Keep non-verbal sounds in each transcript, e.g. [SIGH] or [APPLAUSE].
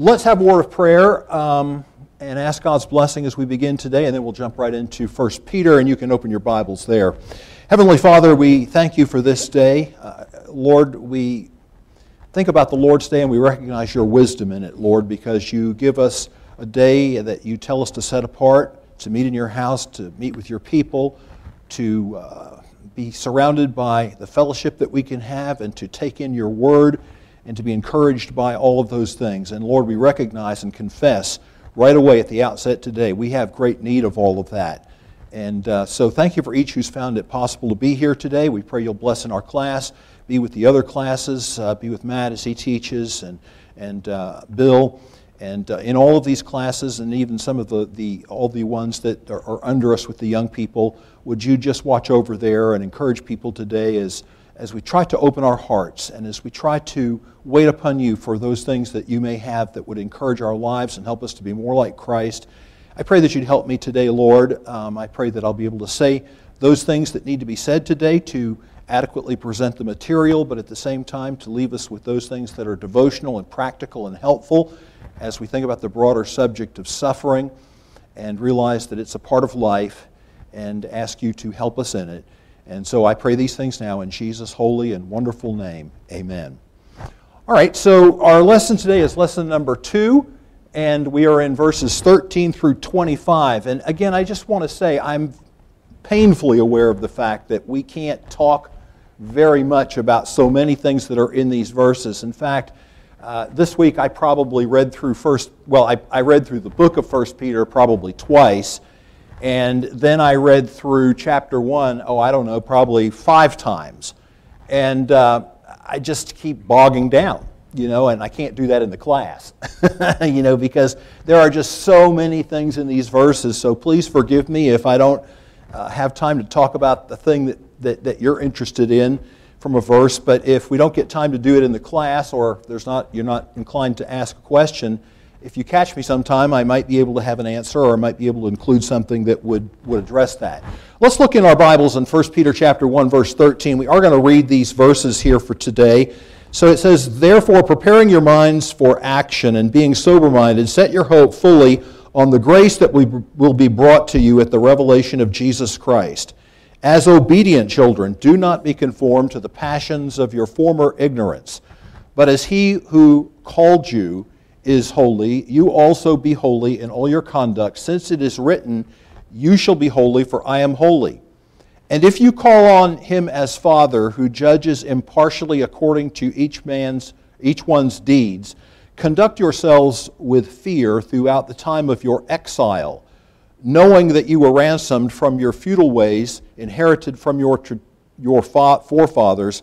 Let's have a word of prayer um, and ask God's blessing as we begin today, and then we'll jump right into 1 Peter, and you can open your Bibles there. Heavenly Father, we thank you for this day. Uh, Lord, we think about the Lord's Day and we recognize your wisdom in it, Lord, because you give us a day that you tell us to set apart, to meet in your house, to meet with your people, to uh, be surrounded by the fellowship that we can have, and to take in your word and to be encouraged by all of those things. And Lord, we recognize and confess right away at the outset today we have great need of all of that. And uh, so thank you for each who's found it possible to be here today. We pray you'll bless in our class, be with the other classes, uh, be with Matt as he teaches, and, and uh, Bill. And uh, in all of these classes, and even some of the, the all the ones that are, are under us with the young people, would you just watch over there and encourage people today as as we try to open our hearts and as we try to wait upon you for those things that you may have that would encourage our lives and help us to be more like Christ. I pray that you'd help me today, Lord. Um, I pray that I'll be able to say those things that need to be said today to adequately present the material, but at the same time to leave us with those things that are devotional and practical and helpful as we think about the broader subject of suffering and realize that it's a part of life and ask you to help us in it. And so I pray these things now in Jesus' holy and wonderful name. Amen. All right, so our lesson today is lesson number two, and we are in verses 13 through 25. And again, I just want to say I'm painfully aware of the fact that we can't talk very much about so many things that are in these verses. In fact, uh, this week I probably read through first, well, I, I read through the book of First Peter probably twice and then I read through chapter one, oh, I don't know, probably five times. And uh, I just keep bogging down, you know, and I can't do that in the class, [LAUGHS] you know, because there are just so many things in these verses. So please forgive me if I don't uh, have time to talk about the thing that, that, that you're interested in from a verse. But if we don't get time to do it in the class or there's not, you're not inclined to ask a question, if you catch me sometime, I might be able to have an answer or I might be able to include something that would, would address that. Let's look in our Bibles in 1 Peter chapter 1, verse 13. We are going to read these verses here for today. So it says, Therefore, preparing your minds for action and being sober minded, set your hope fully on the grace that we will be brought to you at the revelation of Jesus Christ. As obedient children, do not be conformed to the passions of your former ignorance, but as he who called you is holy, you also be holy in all your conduct, since it is written, You shall be holy, for I am holy. And if you call on him as Father, who judges impartially according to each man's each one's deeds, conduct yourselves with fear throughout the time of your exile, knowing that you were ransomed from your futile ways, inherited from your, your forefathers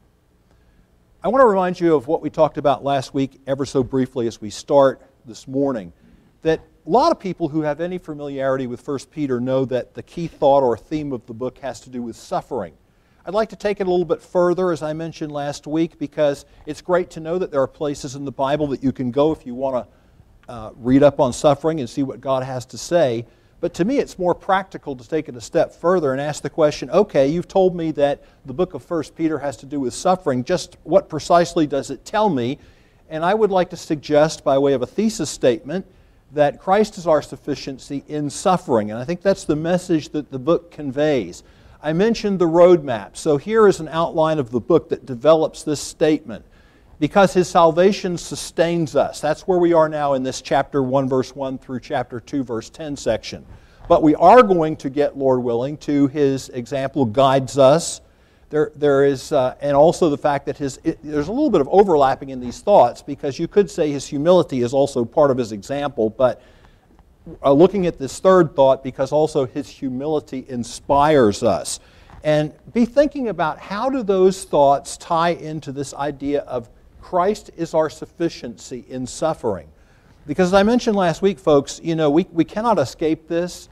I want to remind you of what we talked about last week, ever so briefly, as we start this morning. That a lot of people who have any familiarity with 1 Peter know that the key thought or theme of the book has to do with suffering. I'd like to take it a little bit further, as I mentioned last week, because it's great to know that there are places in the Bible that you can go if you want to uh, read up on suffering and see what God has to say. But to me, it's more practical to take it a step further and ask the question okay, you've told me that the book of 1 Peter has to do with suffering. Just what precisely does it tell me? And I would like to suggest, by way of a thesis statement, that Christ is our sufficiency in suffering. And I think that's the message that the book conveys. I mentioned the roadmap. So here is an outline of the book that develops this statement because his salvation sustains us. That's where we are now in this chapter 1, verse 1 through chapter 2, verse 10 section. but we are going to get, Lord willing, to his example guides us. There, there is, uh, and also the fact that his, it, there's a little bit of overlapping in these thoughts because you could say his humility is also part of his example, but uh, looking at this third thought because also his humility inspires us. And be thinking about how do those thoughts tie into this idea of Christ is our sufficiency in suffering. Because as I mentioned last week, folks, you know, we, we cannot escape this.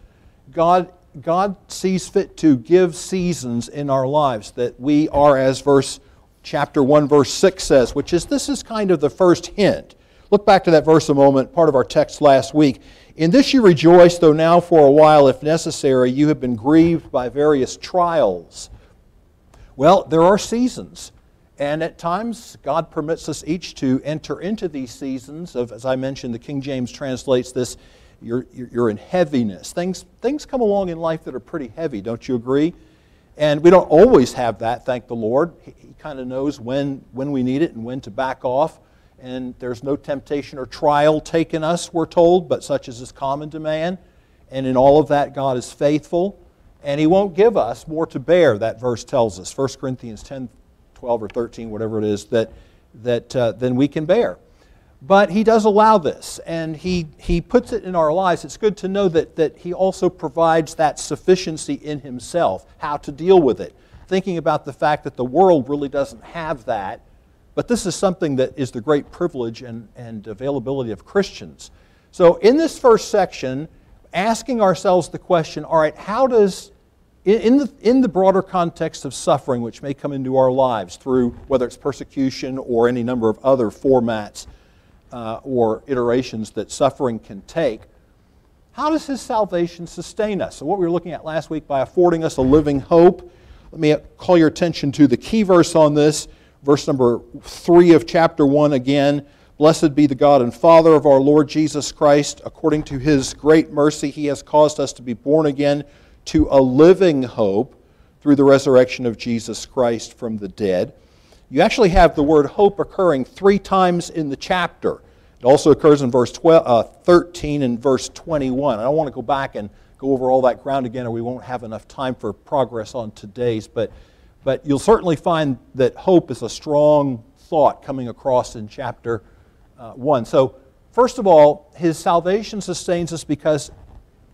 God, God sees fit to give seasons in our lives that we are, as verse chapter 1, verse 6 says, which is this is kind of the first hint. Look back to that verse a moment, part of our text last week. In this you rejoice, though now for a while, if necessary, you have been grieved by various trials. Well, there are seasons. And at times, God permits us each to enter into these seasons of, as I mentioned, the King James translates this, you're, you're in heaviness. Things, things come along in life that are pretty heavy, don't you agree? And we don't always have that, thank the Lord. He, he kind of knows when, when we need it and when to back off. And there's no temptation or trial taken us, we're told, but such as is common to man. And in all of that, God is faithful. And He won't give us more to bear, that verse tells us. 1 Corinthians 10 12 or 13, whatever it is, that, that uh, then we can bear. But he does allow this, and he, he puts it in our lives. It's good to know that, that he also provides that sufficiency in himself, how to deal with it. Thinking about the fact that the world really doesn't have that, but this is something that is the great privilege and, and availability of Christians. So, in this first section, asking ourselves the question all right, how does in the, in the broader context of suffering, which may come into our lives through whether it's persecution or any number of other formats uh, or iterations that suffering can take, how does His salvation sustain us? So, what we were looking at last week by affording us a living hope. Let me call your attention to the key verse on this, verse number 3 of chapter 1 again. Blessed be the God and Father of our Lord Jesus Christ. According to His great mercy, He has caused us to be born again to a living hope through the resurrection of Jesus Christ from the dead. You actually have the word hope occurring three times in the chapter. It also occurs in verse 12, uh, 13 and verse 21. I don't want to go back and go over all that ground again, or we won't have enough time for progress on today's. But, but you'll certainly find that hope is a strong thought coming across in chapter uh, 1. So, first of all, his salvation sustains us because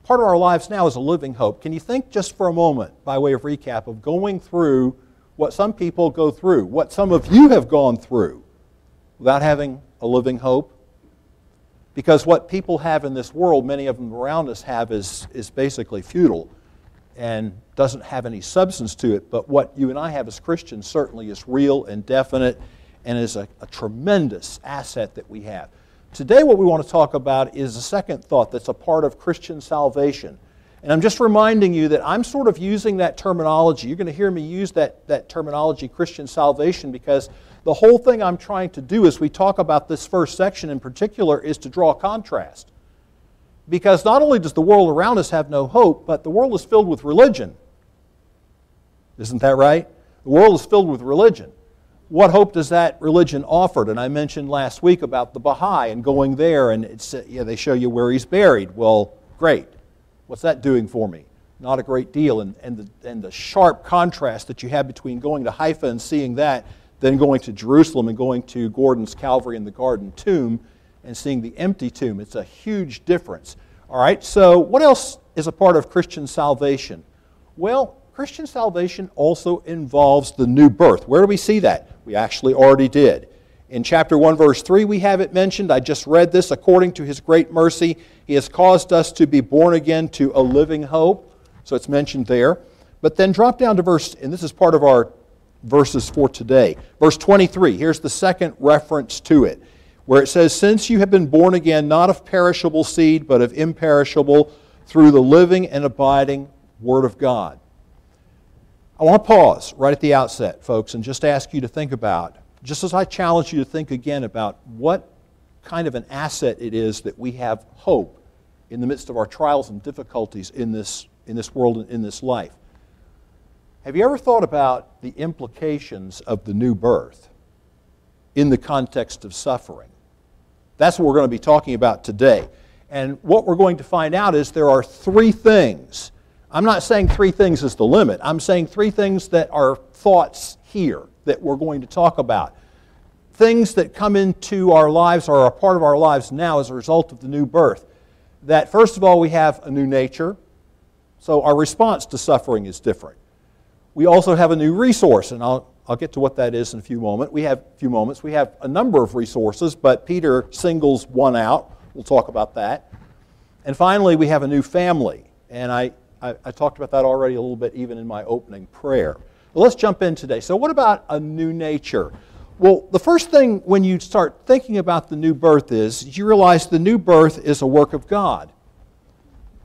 part of our lives now is a living hope. Can you think just for a moment, by way of recap, of going through what some people go through, what some of you have gone through without having a living hope? Because what people have in this world, many of them around us have, is, is basically futile and doesn't have any substance to it. But what you and I have as Christians certainly is real and definite and is a, a tremendous asset that we have. Today, what we want to talk about is a second thought that's a part of Christian salvation. And I'm just reminding you that I'm sort of using that terminology. You're going to hear me use that, that terminology, Christian salvation, because the whole thing I'm trying to do as we talk about this first section in particular is to draw a contrast. Because not only does the world around us have no hope, but the world is filled with religion. Isn't that right? The world is filled with religion what hope does that religion offer? And I mentioned last week about the Baha'i and going there, and it's, uh, yeah, they show you where he's buried. Well, great. What's that doing for me? Not a great deal. And, and, the, and the sharp contrast that you have between going to Haifa and seeing that, then going to Jerusalem and going to Gordon's Calvary and the Garden Tomb and seeing the empty tomb. It's a huge difference. All right, so what else is a part of Christian salvation? Well, Christian salvation also involves the new birth. Where do we see that? We actually already did. In chapter 1, verse 3, we have it mentioned. I just read this. According to his great mercy, he has caused us to be born again to a living hope. So it's mentioned there. But then drop down to verse, and this is part of our verses for today. Verse 23, here's the second reference to it, where it says, Since you have been born again, not of perishable seed, but of imperishable, through the living and abiding Word of God. I want to pause right at the outset, folks, and just ask you to think about, just as I challenge you to think again about what kind of an asset it is that we have hope in the midst of our trials and difficulties in this, in this world and in this life. Have you ever thought about the implications of the new birth in the context of suffering? That's what we're going to be talking about today. And what we're going to find out is there are three things. I'm not saying three things is the limit. I'm saying three things that are thoughts here that we're going to talk about. Things that come into our lives or are a part of our lives now as a result of the new birth. That, first of all, we have a new nature, so our response to suffering is different. We also have a new resource, and I'll, I'll get to what that is in a few moments. We have a few moments. We have a number of resources, but Peter singles one out. We'll talk about that. And finally, we have a new family. And I, I, I talked about that already a little bit even in my opening prayer. Well, let's jump in today. So, what about a new nature? Well, the first thing when you start thinking about the new birth is you realize the new birth is a work of God.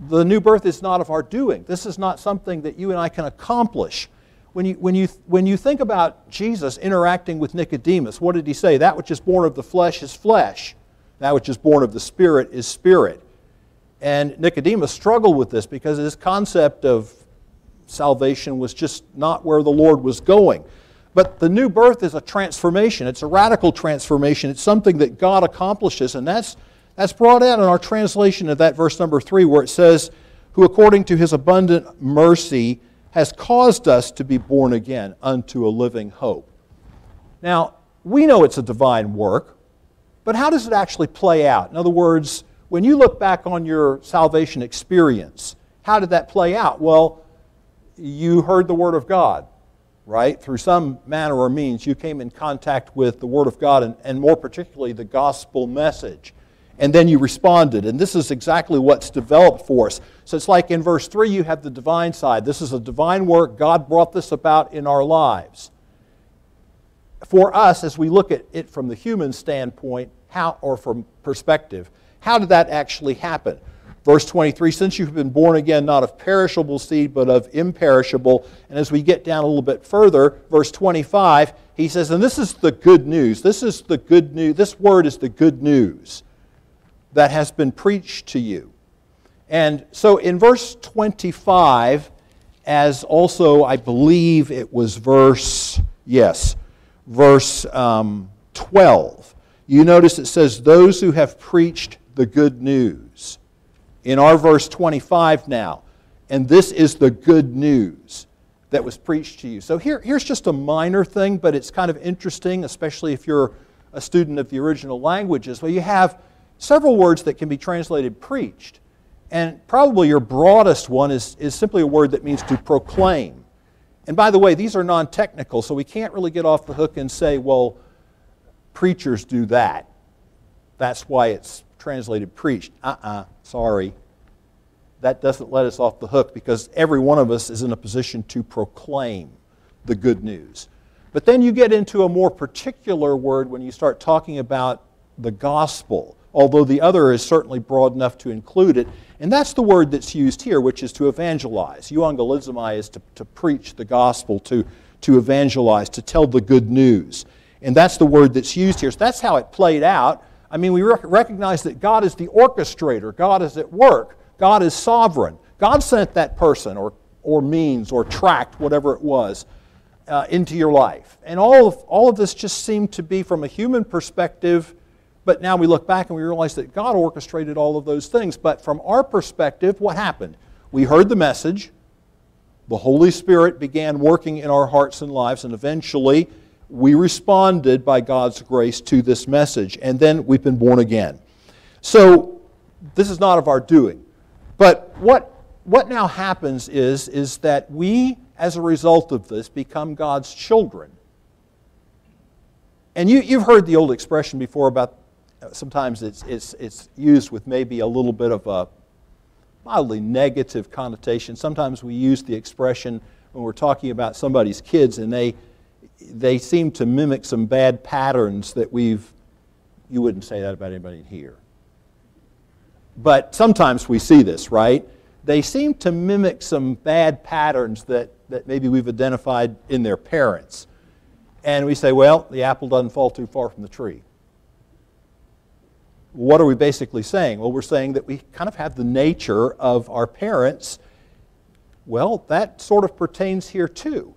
The new birth is not of our doing. This is not something that you and I can accomplish. When you, when, you, when you think about Jesus interacting with Nicodemus, what did he say? That which is born of the flesh is flesh, that which is born of the spirit is spirit. And Nicodemus struggled with this because his concept of salvation was just not where the Lord was going. But the new birth is a transformation. It's a radical transformation. It's something that God accomplishes, and that's, that's brought out in our translation of that verse number three, where it says, Who according to his abundant mercy has caused us to be born again unto a living hope. Now, we know it's a divine work, but how does it actually play out? In other words, when you look back on your salvation experience, how did that play out? Well, you heard the Word of God, right? Through some manner or means, you came in contact with the Word of God, and, and more particularly the gospel message. And then you responded. And this is exactly what's developed for us. So it's like in verse 3, you have the divine side. This is a divine work. God brought this about in our lives. For us, as we look at it from the human standpoint, how, or from perspective, how did that actually happen? Verse 23 Since you have been born again, not of perishable seed, but of imperishable. And as we get down a little bit further, verse 25, he says, And this is the good news. This is the good news. This word is the good news that has been preached to you. And so in verse 25, as also I believe it was verse, yes, verse um, 12, you notice it says, Those who have preached the good news. In our verse 25 now, and this is the good news that was preached to you. So here, here's just a minor thing, but it's kind of interesting, especially if you're a student of the original languages. Well, you have several words that can be translated preached. And probably your broadest one is, is simply a word that means to proclaim. And by the way, these are non technical, so we can't really get off the hook and say, well, preachers do that. That's why it's translated preached. Uh uh-uh, uh sorry. That doesn't let us off the hook because every one of us is in a position to proclaim the good news. But then you get into a more particular word when you start talking about the gospel, although the other is certainly broad enough to include it. And that's the word that's used here, which is to evangelize. Euangelizomai is to, to preach the gospel, to, to evangelize, to tell the good news. And that's the word that's used here. So that's how it played out. I mean, we rec- recognize that God is the orchestrator, God is at work, God is sovereign. God sent that person or, or means or tract, whatever it was, uh, into your life. And all of, all of this just seemed to be from a human perspective, but now we look back and we realize that God orchestrated all of those things. But from our perspective, what happened? We heard the message, the Holy Spirit began working in our hearts and lives, and eventually we responded by God's grace to this message, and then we've been born again. So, this is not of our doing. But what, what now happens is, is that we, as a result of this, become God's children. And you, you've heard the old expression before about sometimes it's, it's, it's used with maybe a little bit of a mildly negative connotation. Sometimes we use the expression when we're talking about somebody's kids and they they seem to mimic some bad patterns that we've, you wouldn't say that about anybody here. But sometimes we see this, right? They seem to mimic some bad patterns that, that maybe we've identified in their parents. And we say, well, the apple doesn't fall too far from the tree. What are we basically saying? Well, we're saying that we kind of have the nature of our parents. Well, that sort of pertains here too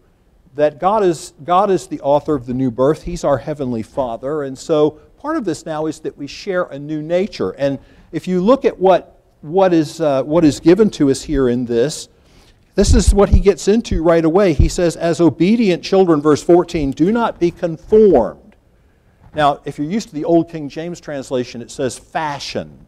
that God is, God is the author of the new birth. He's our heavenly Father. And so part of this now is that we share a new nature. And if you look at what, what, is, uh, what is given to us here in this, this is what he gets into right away. He says, As obedient children, verse 14, do not be conformed. Now, if you're used to the Old King James translation, it says fashioned.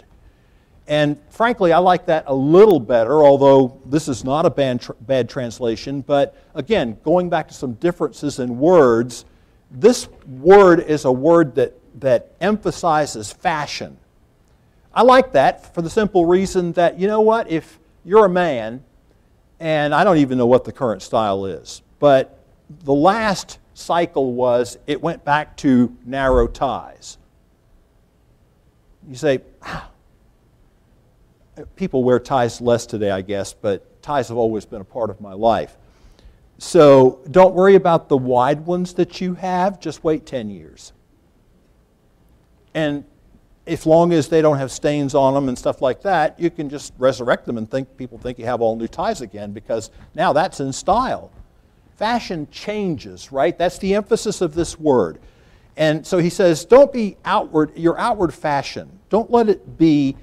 And frankly, I like that a little better, although this is not a bad, bad translation. But again, going back to some differences in words, this word is a word that, that emphasizes fashion. I like that for the simple reason that, you know what, if you're a man, and I don't even know what the current style is, but the last cycle was it went back to narrow ties. You say, ah, people wear ties less today, I guess, but ties have always been a part of my life. So don't worry about the wide ones that you have, just wait 10 years. And as long as they don't have stains on them and stuff like that, you can just resurrect them and think people think you have all new ties again because now that's in style. Fashion changes, right? That's the emphasis of this word. And so he says, don't be outward, your outward fashion. Don't let it be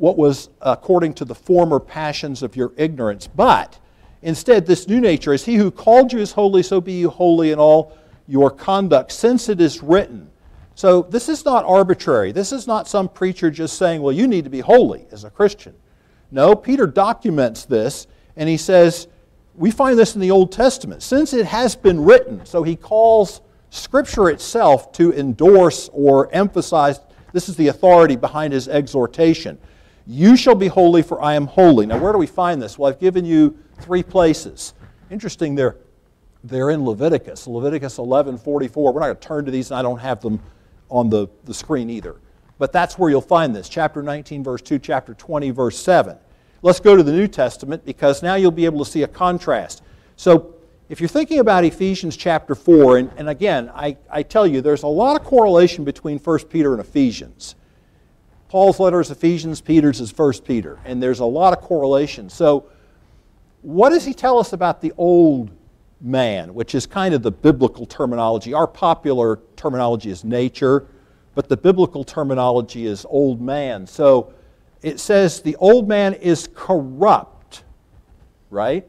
what was according to the former passions of your ignorance. But instead, this new nature is He who called you is holy, so be you holy in all your conduct, since it is written. So this is not arbitrary. This is not some preacher just saying, well, you need to be holy as a Christian. No, Peter documents this, and he says, we find this in the Old Testament. Since it has been written, so he calls Scripture itself to endorse or emphasize this is the authority behind his exhortation. You shall be holy, for I am holy. Now, where do we find this? Well, I've given you three places. Interesting, they're, they're in Leviticus. Leviticus 11 44. We're not going to turn to these, and I don't have them on the, the screen either. But that's where you'll find this chapter 19, verse 2, chapter 20, verse 7. Let's go to the New Testament because now you'll be able to see a contrast. So, if you're thinking about Ephesians chapter 4, and, and again, I, I tell you, there's a lot of correlation between 1 Peter and Ephesians. Paul's letter is Ephesians, Peter's is 1 Peter, and there's a lot of correlation. So, what does he tell us about the old man, which is kind of the biblical terminology? Our popular terminology is nature, but the biblical terminology is old man. So, it says the old man is corrupt, right?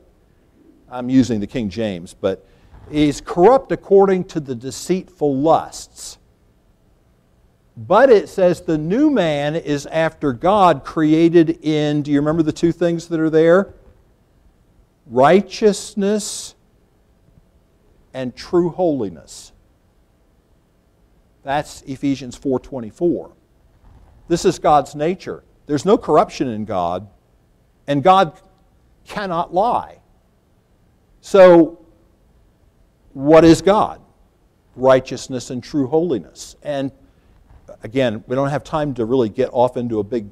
I'm using the King James, but he's corrupt according to the deceitful lusts. But it says the new man is after God, created in, do you remember the two things that are there? Righteousness and true holiness. That's Ephesians 4:24. This is God's nature. There's no corruption in God, and God cannot lie. So, what is God? Righteousness and true holiness. And again, we don't have time to really get off into a big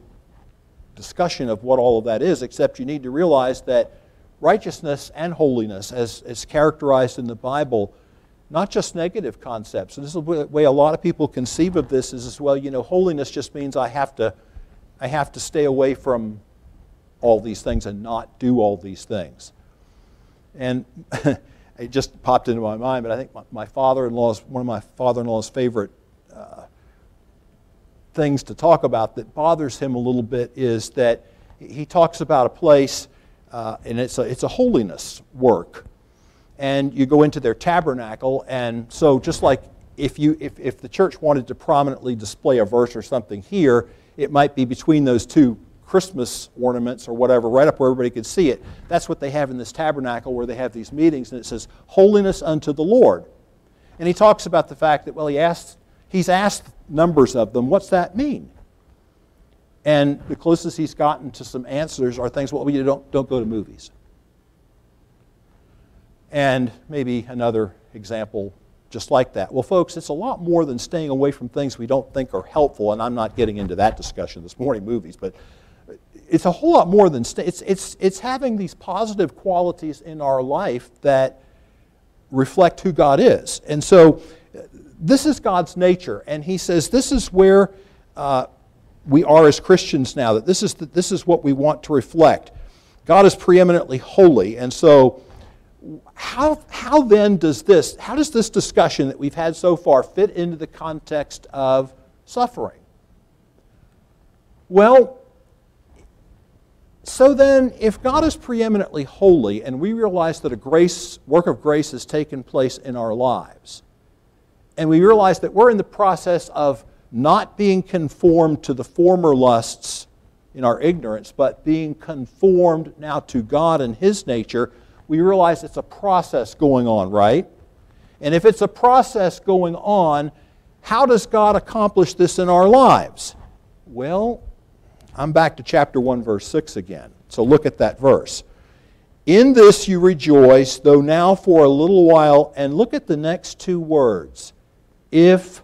discussion of what all of that is, except you need to realize that righteousness and holiness, as, as characterized in the Bible, not just negative concepts. And this is the way a lot of people conceive of this is as well, you know, holiness just means I have to, I have to stay away from all these things and not do all these things. And [LAUGHS] it just popped into my mind, but I think my, my father-in-law is one of my father-in-law's favorite things to talk about that bothers him a little bit is that he talks about a place, uh, and it's a, it's a holiness work. And you go into their tabernacle, and so just like if, you, if, if the church wanted to prominently display a verse or something here, it might be between those two Christmas ornaments or whatever, right up where everybody could see it. That's what they have in this tabernacle where they have these meetings, and it says, Holiness unto the Lord. And he talks about the fact that, well, he asked, he's asked numbers of them. What's that mean? And the closest he's gotten to some answers are things, well, we don't, don't go to movies. And maybe another example just like that. Well, folks, it's a lot more than staying away from things we don't think are helpful, and I'm not getting into that discussion this morning, movies, but it's a whole lot more than stay. It's, it's, it's having these positive qualities in our life that reflect who God is. And so this is God's nature. And he says this is where uh, we are as Christians now, that this is, the, this is what we want to reflect. God is preeminently holy. And so, how, how then does this, how does this discussion that we've had so far fit into the context of suffering? Well, So then, if God is preeminently holy and we realize that a grace, work of grace has taken place in our lives, and we realize that we're in the process of not being conformed to the former lusts in our ignorance, but being conformed now to God and His nature, we realize it's a process going on, right? And if it's a process going on, how does God accomplish this in our lives? Well, I'm back to chapter 1, verse 6 again. So look at that verse. In this you rejoice, though now for a little while, and look at the next two words if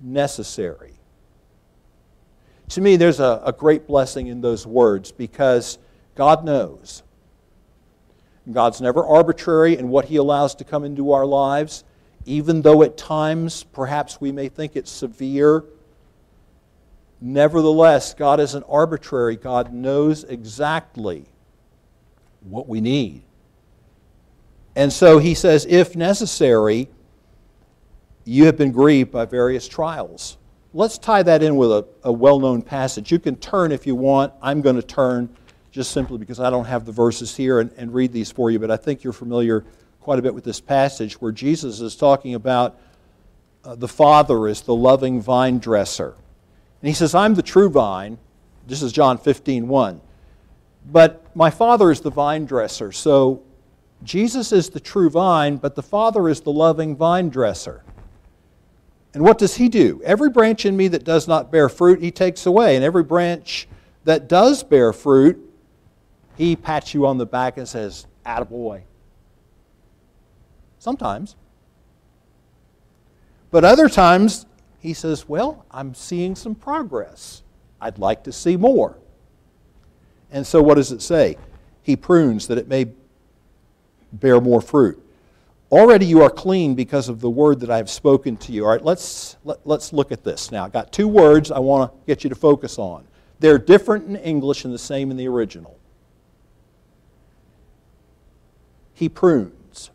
necessary. To me, there's a, a great blessing in those words because God knows. God's never arbitrary in what He allows to come into our lives, even though at times perhaps we may think it's severe. Nevertheless, God isn't arbitrary. God knows exactly what we need. And so He says, if necessary, you have been grieved by various trials. Let's tie that in with a, a well known passage. You can turn if you want. I'm going to turn just simply because I don't have the verses here and, and read these for you, but I think you're familiar quite a bit with this passage where Jesus is talking about uh, the Father is the loving vine dresser. And he says, I'm the true vine. This is John 15, 1. But my Father is the vine dresser. So Jesus is the true vine, but the Father is the loving vine dresser. And what does he do? Every branch in me that does not bear fruit, he takes away. And every branch that does bear fruit, he pats you on the back and says, Attaboy. Sometimes. But other times, he says, Well, I'm seeing some progress. I'd like to see more. And so, what does it say? He prunes that it may bear more fruit. Already you are clean because of the word that I have spoken to you. All right, let's, let, us let us look at this now. I've got two words I want to get you to focus on. They're different in English and the same in the original. He prunes,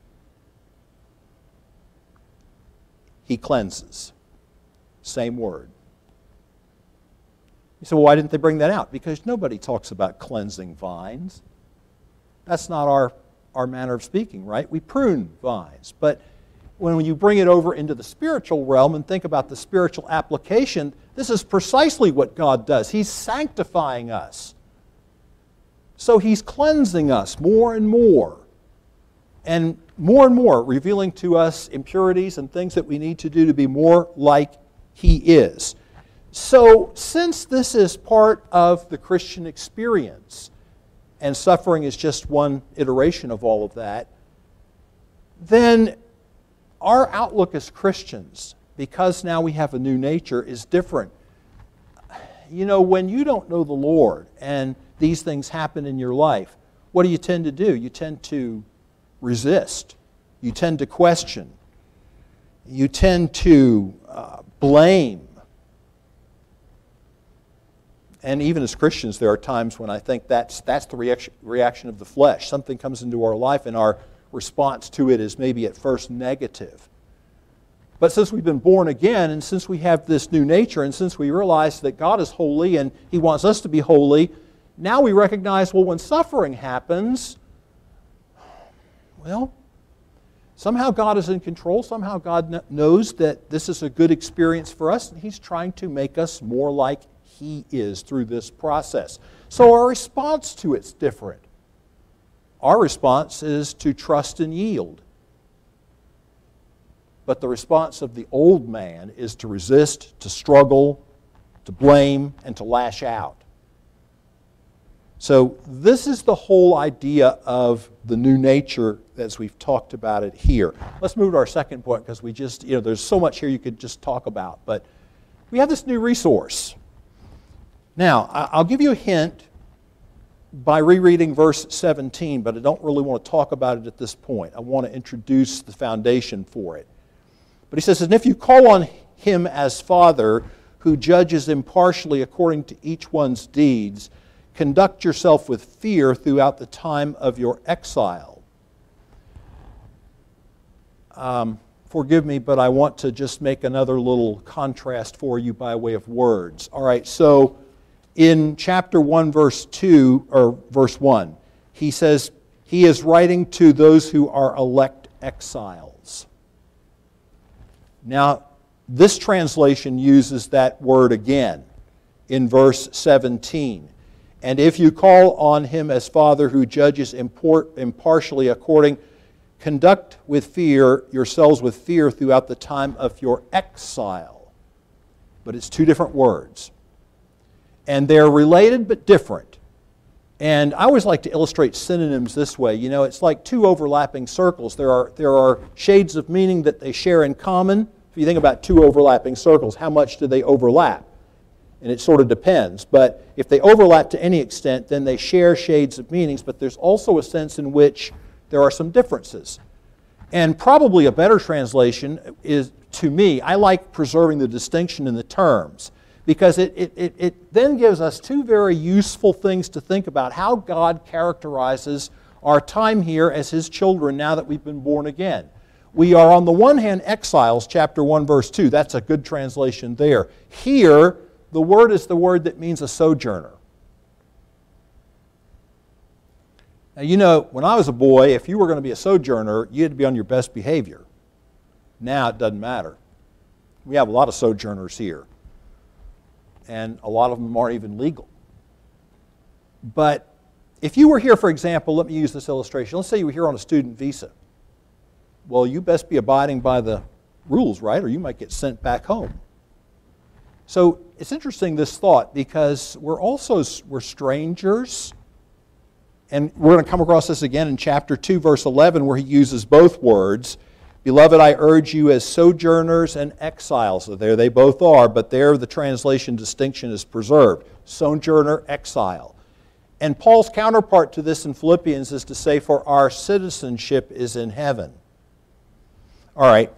He cleanses. Same word. You say, well, why didn't they bring that out? Because nobody talks about cleansing vines. That's not our our manner of speaking, right? We prune vines. But when you bring it over into the spiritual realm and think about the spiritual application, this is precisely what God does. He's sanctifying us. So He's cleansing us more and more, and more and more revealing to us impurities and things that we need to do to be more like He is. So, since this is part of the Christian experience, and suffering is just one iteration of all of that, then our outlook as Christians, because now we have a new nature, is different. You know, when you don't know the Lord and these things happen in your life, what do you tend to do? You tend to resist, you tend to question, you tend to uh, blame and even as Christians, there are times when I think that's, that's the reaction, reaction of the flesh. Something comes into our life, and our response to it is maybe at first negative. But since we've been born again, and since we have this new nature, and since we realize that God is holy and He wants us to be holy, now we recognize well, when suffering happens, well, somehow God is in control. Somehow God knows that this is a good experience for us, and He's trying to make us more like he is through this process. So our response to it's different. Our response is to trust and yield. But the response of the old man is to resist, to struggle, to blame, and to lash out. So, this is the whole idea of the new nature as we've talked about it here. Let's move to our second point because we just, you know, there's so much here you could just talk about. But we have this new resource. Now, I'll give you a hint by rereading verse 17, but I don't really want to talk about it at this point. I want to introduce the foundation for it. But he says, And if you call on him as Father, who judges impartially according to each one's deeds, conduct yourself with fear throughout the time of your exile. Um, forgive me, but I want to just make another little contrast for you by way of words. All right, so in chapter 1, verse 2, or verse 1, he says, He is writing to those who are elect exiles. Now, this translation uses that word again in verse 17. And if you call on him as Father who judges impartially according, conduct with fear yourselves with fear throughout the time of your exile. But it's two different words. And they're related but different. And I always like to illustrate synonyms this way. You know, it's like two overlapping circles. There are, there are shades of meaning that they share in common. If you think about two overlapping circles, how much do they overlap? and it sort of depends. But if they overlap to any extent, then they share shades of meanings, but there's also a sense in which there are some differences. And probably a better translation is, to me, I like preserving the distinction in the terms because it, it, it, it then gives us two very useful things to think about how God characterizes our time here as His children now that we've been born again. We are, on the one hand, exiles, chapter 1, verse 2. That's a good translation there. Here, the word is the word that means a sojourner. Now, you know, when I was a boy, if you were going to be a sojourner, you had to be on your best behavior. Now it doesn't matter. We have a lot of sojourners here, and a lot of them aren't even legal. But if you were here, for example, let me use this illustration. Let's say you were here on a student visa. Well, you best be abiding by the rules, right? Or you might get sent back home. So it's interesting this thought because we're also we're strangers. And we're going to come across this again in chapter 2, verse 11, where he uses both words. Beloved, I urge you as sojourners and exiles. So there they both are, but there the translation distinction is preserved sojourner, exile. And Paul's counterpart to this in Philippians is to say, For our citizenship is in heaven. All right,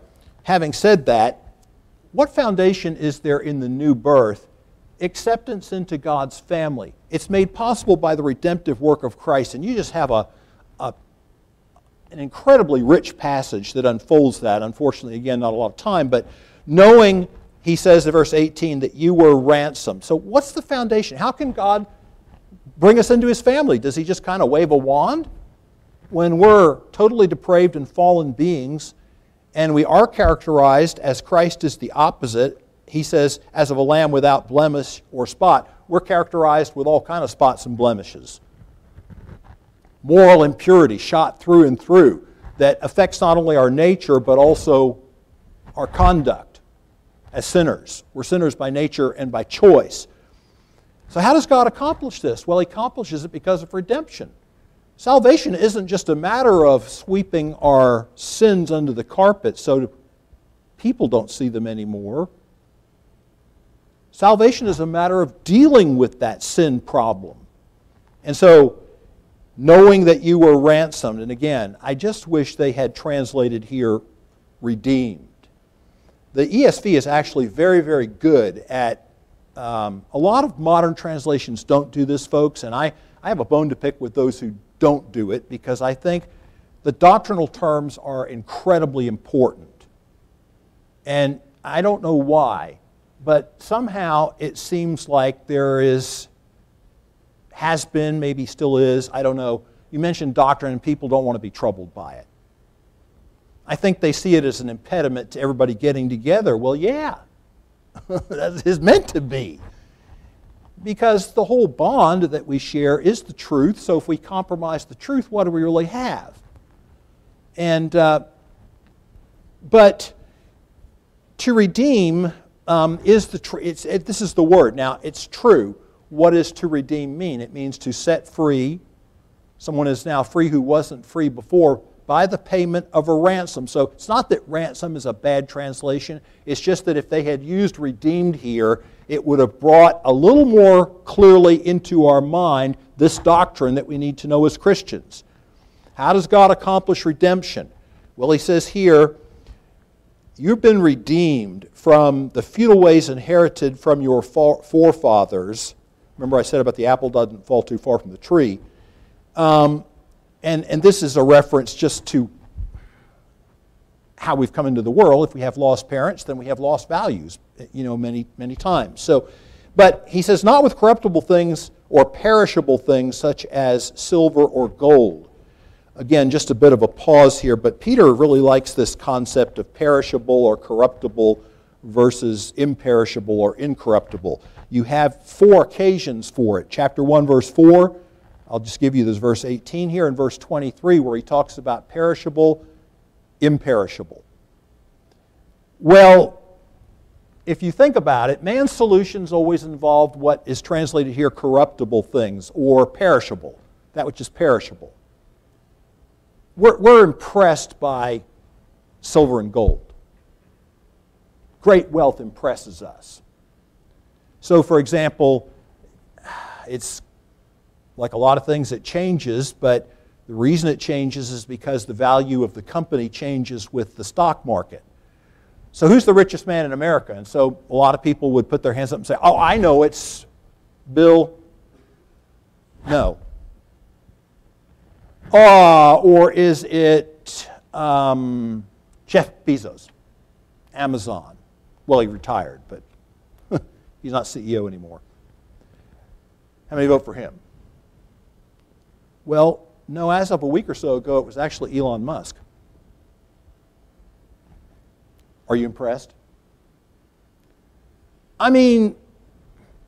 having said that, what foundation is there in the new birth? Acceptance into God's family. It's made possible by the redemptive work of Christ. And you just have a, a, an incredibly rich passage that unfolds that. Unfortunately, again, not a lot of time, but knowing, he says in verse 18, that you were ransomed. So, what's the foundation? How can God bring us into his family? Does he just kind of wave a wand? When we're totally depraved and fallen beings, and we are characterized as Christ is the opposite. He says, as of a lamb without blemish or spot. We're characterized with all kind of spots and blemishes. Moral impurity shot through and through that affects not only our nature but also our conduct as sinners. We're sinners by nature and by choice. So, how does God accomplish this? Well, He accomplishes it because of redemption. Salvation isn't just a matter of sweeping our sins under the carpet so people don't see them anymore. Salvation is a matter of dealing with that sin problem. And so, knowing that you were ransomed, and again, I just wish they had translated here redeemed. The ESV is actually very, very good at, um, a lot of modern translations don't do this, folks, and I, I have a bone to pick with those who don't do it because I think the doctrinal terms are incredibly important. And I don't know why, but somehow it seems like there is, has been, maybe still is, I don't know. You mentioned doctrine and people don't want to be troubled by it. I think they see it as an impediment to everybody getting together. Well, yeah, [LAUGHS] that is meant to be because the whole bond that we share is the truth. So if we compromise the truth, what do we really have? And uh, but to redeem um, is the tr- it, this is the word. Now it's true. What does to redeem mean? It means to set free. Someone is now free who wasn't free before by the payment of a ransom. So it's not that ransom is a bad translation. It's just that if they had used redeemed here, it would have brought a little more clearly into our mind this doctrine that we need to know as Christians. How does God accomplish redemption? Well, he says here, you've been redeemed from the futile ways inherited from your forefathers. Remember, I said about the apple doesn't fall too far from the tree. Um, and, and this is a reference just to how we've come into the world. If we have lost parents, then we have lost values, you know, many, many times. So, But he says, not with corruptible things or perishable things such as silver or gold. Again, just a bit of a pause here, but Peter really likes this concept of perishable or corruptible versus imperishable or incorruptible. You have four occasions for it. Chapter 1, verse 4, I'll just give you this verse 18 here, and verse 23, where he talks about perishable, imperishable. Well, if you think about it, man's solutions always involved what is translated here corruptible things or perishable, that which is perishable. We're, we're impressed by silver and gold. Great wealth impresses us. So, for example, it's like a lot of things, it changes, but the reason it changes is because the value of the company changes with the stock market. So, who's the richest man in America? And so, a lot of people would put their hands up and say, Oh, I know it's Bill. No. Uh, or is it um, Jeff Bezos, Amazon? Well, he retired, but he's not CEO anymore. How many vote for him? Well, no, as of a week or so ago, it was actually Elon Musk. Are you impressed? I mean,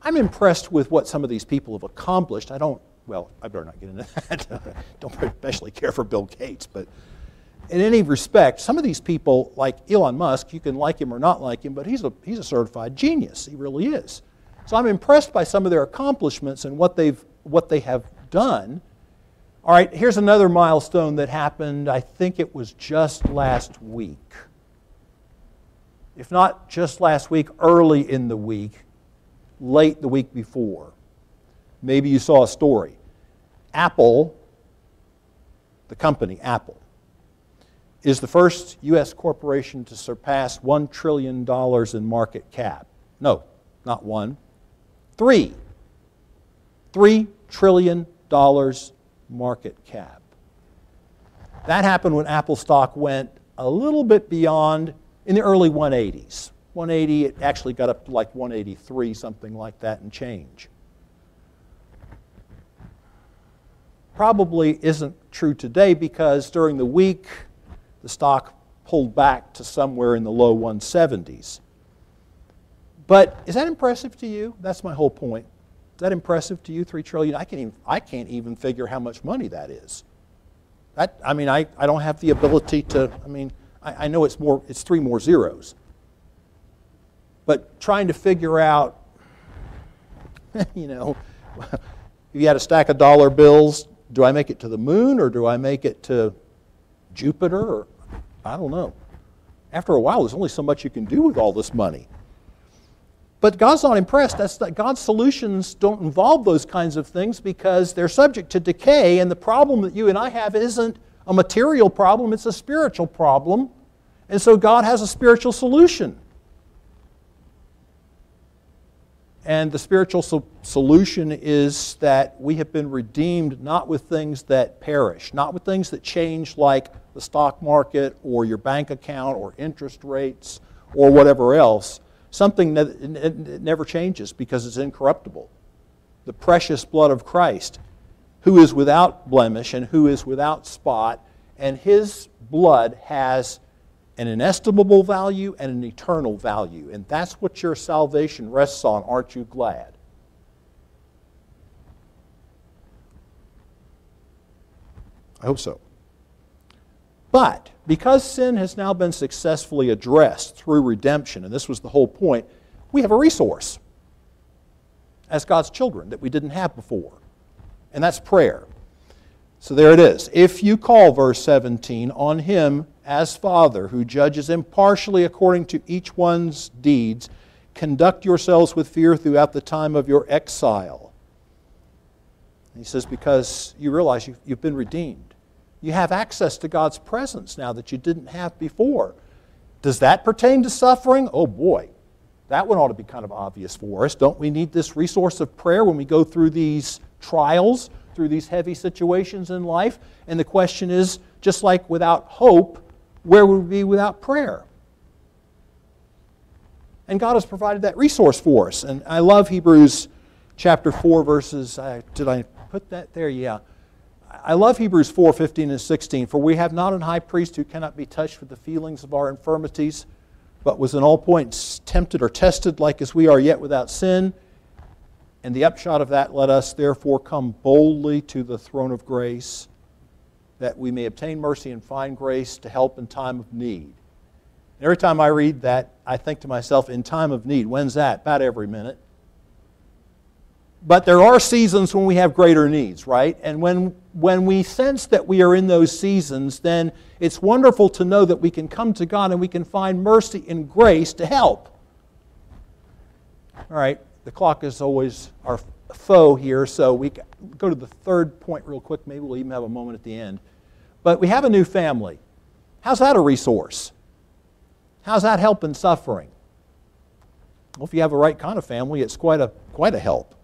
I'm impressed with what some of these people have accomplished. I don't, well, I better not get into that. [LAUGHS] don't especially care for Bill Gates, but in any respect, some of these people, like Elon Musk, you can like him or not like him, but he's a, he's a certified genius. He really is. So I'm impressed by some of their accomplishments and what, they've, what they have done. All right, here's another milestone that happened, I think it was just last week if not just last week, early in the week, late the week before. Maybe you saw a story. Apple, the company Apple, is the first U.S. corporation to surpass $1 trillion in market cap. No, not one, three. $3 trillion market cap. That happened when Apple stock went a little bit beyond in the early 180s. 180, it actually got up to like 183, something like that, and change. Probably isn't true today because during the week, the stock pulled back to somewhere in the low 170s. But is that impressive to you? That's my whole point. Is that impressive to you, three trillion? I can't even, I can't even figure how much money that is. That, I mean, I, I don't have the ability to, I mean, I, I know it's more, it's three more zeros. But trying to figure out, [LAUGHS] you know, [LAUGHS] if you had a stack of dollar bills, do I make it to the moon or do I make it to Jupiter? Or I don't know. After a while, there's only so much you can do with all this money. But God's not impressed. That's that God's solutions don't involve those kinds of things because they're subject to decay, and the problem that you and I have isn't a material problem, it's a spiritual problem. And so God has a spiritual solution. And the spiritual so- solution is that we have been redeemed not with things that perish, not with things that change like the stock market or your bank account or interest rates or whatever else, something that never changes because it's incorruptible. The precious blood of Christ who is without blemish and who is without spot, and his blood has an inestimable value and an eternal value. And that's what your salvation rests on. Aren't you glad? I hope so. But because sin has now been successfully addressed through redemption, and this was the whole point, we have a resource as God's children that we didn't have before and that's prayer. So there it is. If you call, verse 17, on him as Father, who judges impartially according to each one's deeds, conduct yourselves with fear throughout the time of your exile. he says, because you realize you've, been redeemed. You have access to God's presence now that you didn't have before. Does that pertain to suffering? Oh boy, that one ought to be kind of obvious for us. Don't we need this resource of prayer when we go through these trials, through these heavy situations in life. And the question is just like without hope, where would we be without prayer? And God has provided that resource for us. And I love Hebrews chapter 4, verses, uh, did I put that there? Yeah. I love Hebrews 4 15 and 16. For we have not an high priest who cannot be touched with the feelings of our infirmities, but was in all points tempted or tested like as we are, yet without sin. And the upshot of that, let us therefore come boldly to the throne of grace, that we may obtain mercy and find grace to help in time of need. every time I read that, I think to myself, in time of need, when's that? About every minute. But there are seasons when we have greater needs, right? And when, when we sense that we are in those seasons, then it's wonderful to know that we can come to God and we can find mercy and grace to help. All right, the clock is always our foe here, so we go to the third point real quick. Maybe we'll even have a moment at the end. But we have a new family. How's that a resource? How's that helping suffering? Well, if you have the right kind of family, it's quite a, quite a help.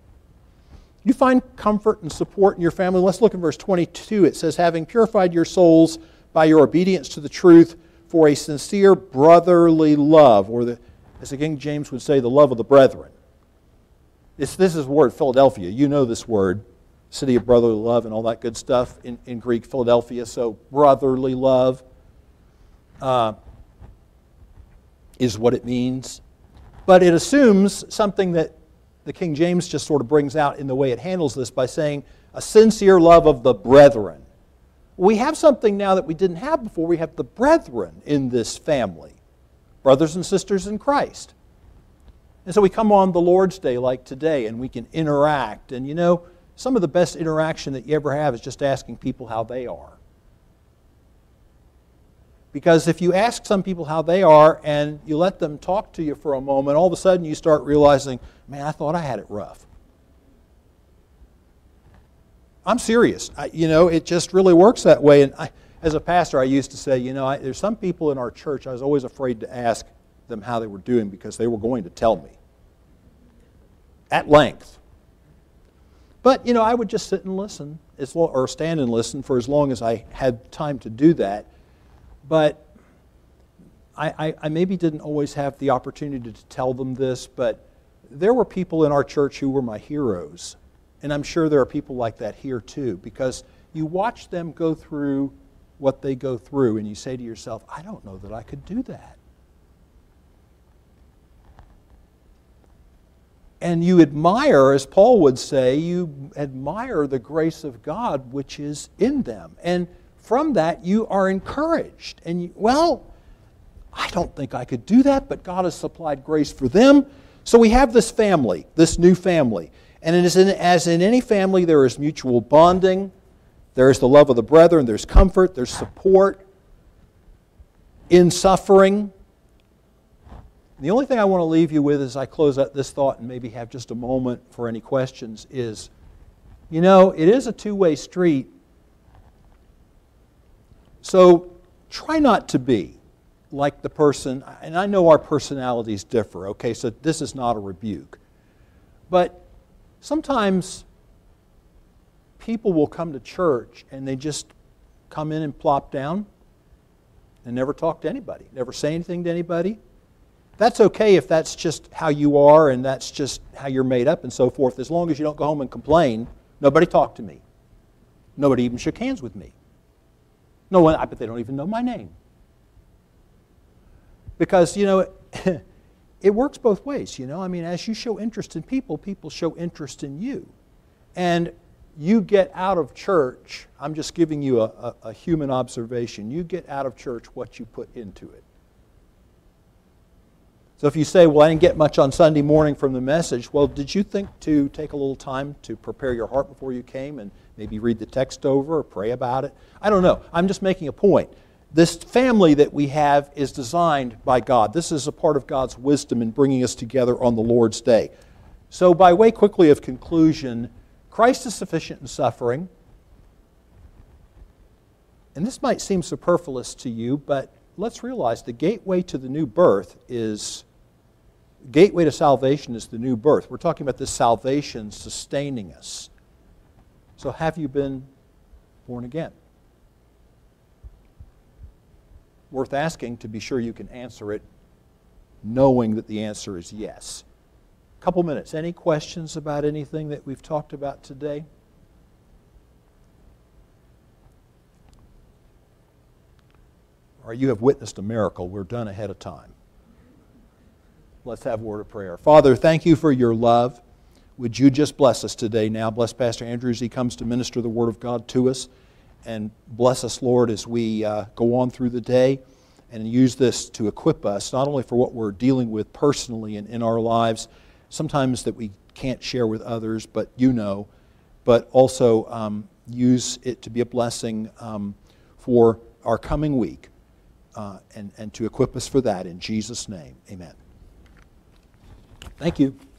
You find comfort and support in your family. Let's look at verse 22. It says, Having purified your souls by your obedience to the truth for a sincere brotherly love, or the, as the King James would say, the love of the brethren. This, this is the word Philadelphia. You know this word, city of brotherly love and all that good stuff in, in Greek, Philadelphia. So, brotherly love uh, is what it means. But it assumes something that the King James just sort of brings out in the way it handles this by saying, a sincere love of the brethren. We have something now that we didn't have before. We have the brethren in this family, brothers and sisters in Christ. And so we come on the Lord's Day like today and we can interact. And you know, some of the best interaction that you ever have is just asking people how they are. Because if you ask some people how they are and you let them talk to you for a moment, all of a sudden you start realizing, man, I thought I had it rough. I'm serious. I, you know, it just really works that way. And I, as a pastor, I used to say, you know, I, there's some people in our church I was always afraid to ask them how they were doing because they were going to tell me at length. But, you know, I would just sit and listen, as long, or stand and listen for as long as I had time to do that. But I, I, I maybe didn't always have the opportunity to tell them this, but there were people in our church who were my heroes. And I'm sure there are people like that here too, because you watch them go through what they go through, and you say to yourself, I don't know that I could do that. And you admire, as Paul would say, you admire the grace of God which is in them. And from that, you are encouraged. And, you, well, I don't think I could do that, but God has supplied grace for them. So we have this family, this new family. And in, as in any family, there is mutual bonding, there is the love of the brethren, there's comfort, there's support in suffering. The only thing I want to leave you with as I close out this thought and maybe have just a moment for any questions is you know, it is a two way street so try not to be like the person, and I know our personalities differ, okay, so this is not a rebuke. But sometimes people will come to church and they just come in and plop down and never talk to anybody, never say anything to anybody. That's okay if that's just how you are and that's just how you're made up and so forth, as long as you don't go home and complain. Nobody talked to me. Nobody even shook hands with me. No one, I bet they don't even know my name. Because, you know, [LAUGHS] it works both ways, you know. I mean, as you show interest in people, people show interest in you. And you get out of church, I'm just giving you a, a, a human observation, you get out of church what you put into it. So if you say, well, I didn't get much on Sunday morning from the message, well, did you think to take a little time to prepare your heart before you came and maybe read the text over or pray about it? I don't know. I'm just making a point. This family that we have is designed by God. This is a part of God's wisdom in bringing us together on the Lord's day. So, by way quickly of conclusion, Christ is sufficient in suffering. And this might seem superfluous to you, but let's realize the gateway to the new birth is gateway to salvation is the new birth. We're talking about this salvation sustaining us. So have you been born again? Worth asking to be sure you can answer it knowing that the answer is yes. A Couple minutes. Any questions about anything that we've talked about today? Or you have witnessed a miracle. We're done ahead of time. Let's have a word of prayer. Father, thank you for your love. Would you just bless us today now? Bless Pastor Andrew as he comes to minister the Word of God to us. And bless us, Lord, as we uh, go on through the day and use this to equip us, not only for what we're dealing with personally and in our lives, sometimes that we can't share with others, but you know, but also um, use it to be a blessing um, for our coming week uh, and, and to equip us for that in Jesus' name. Amen. Thank you.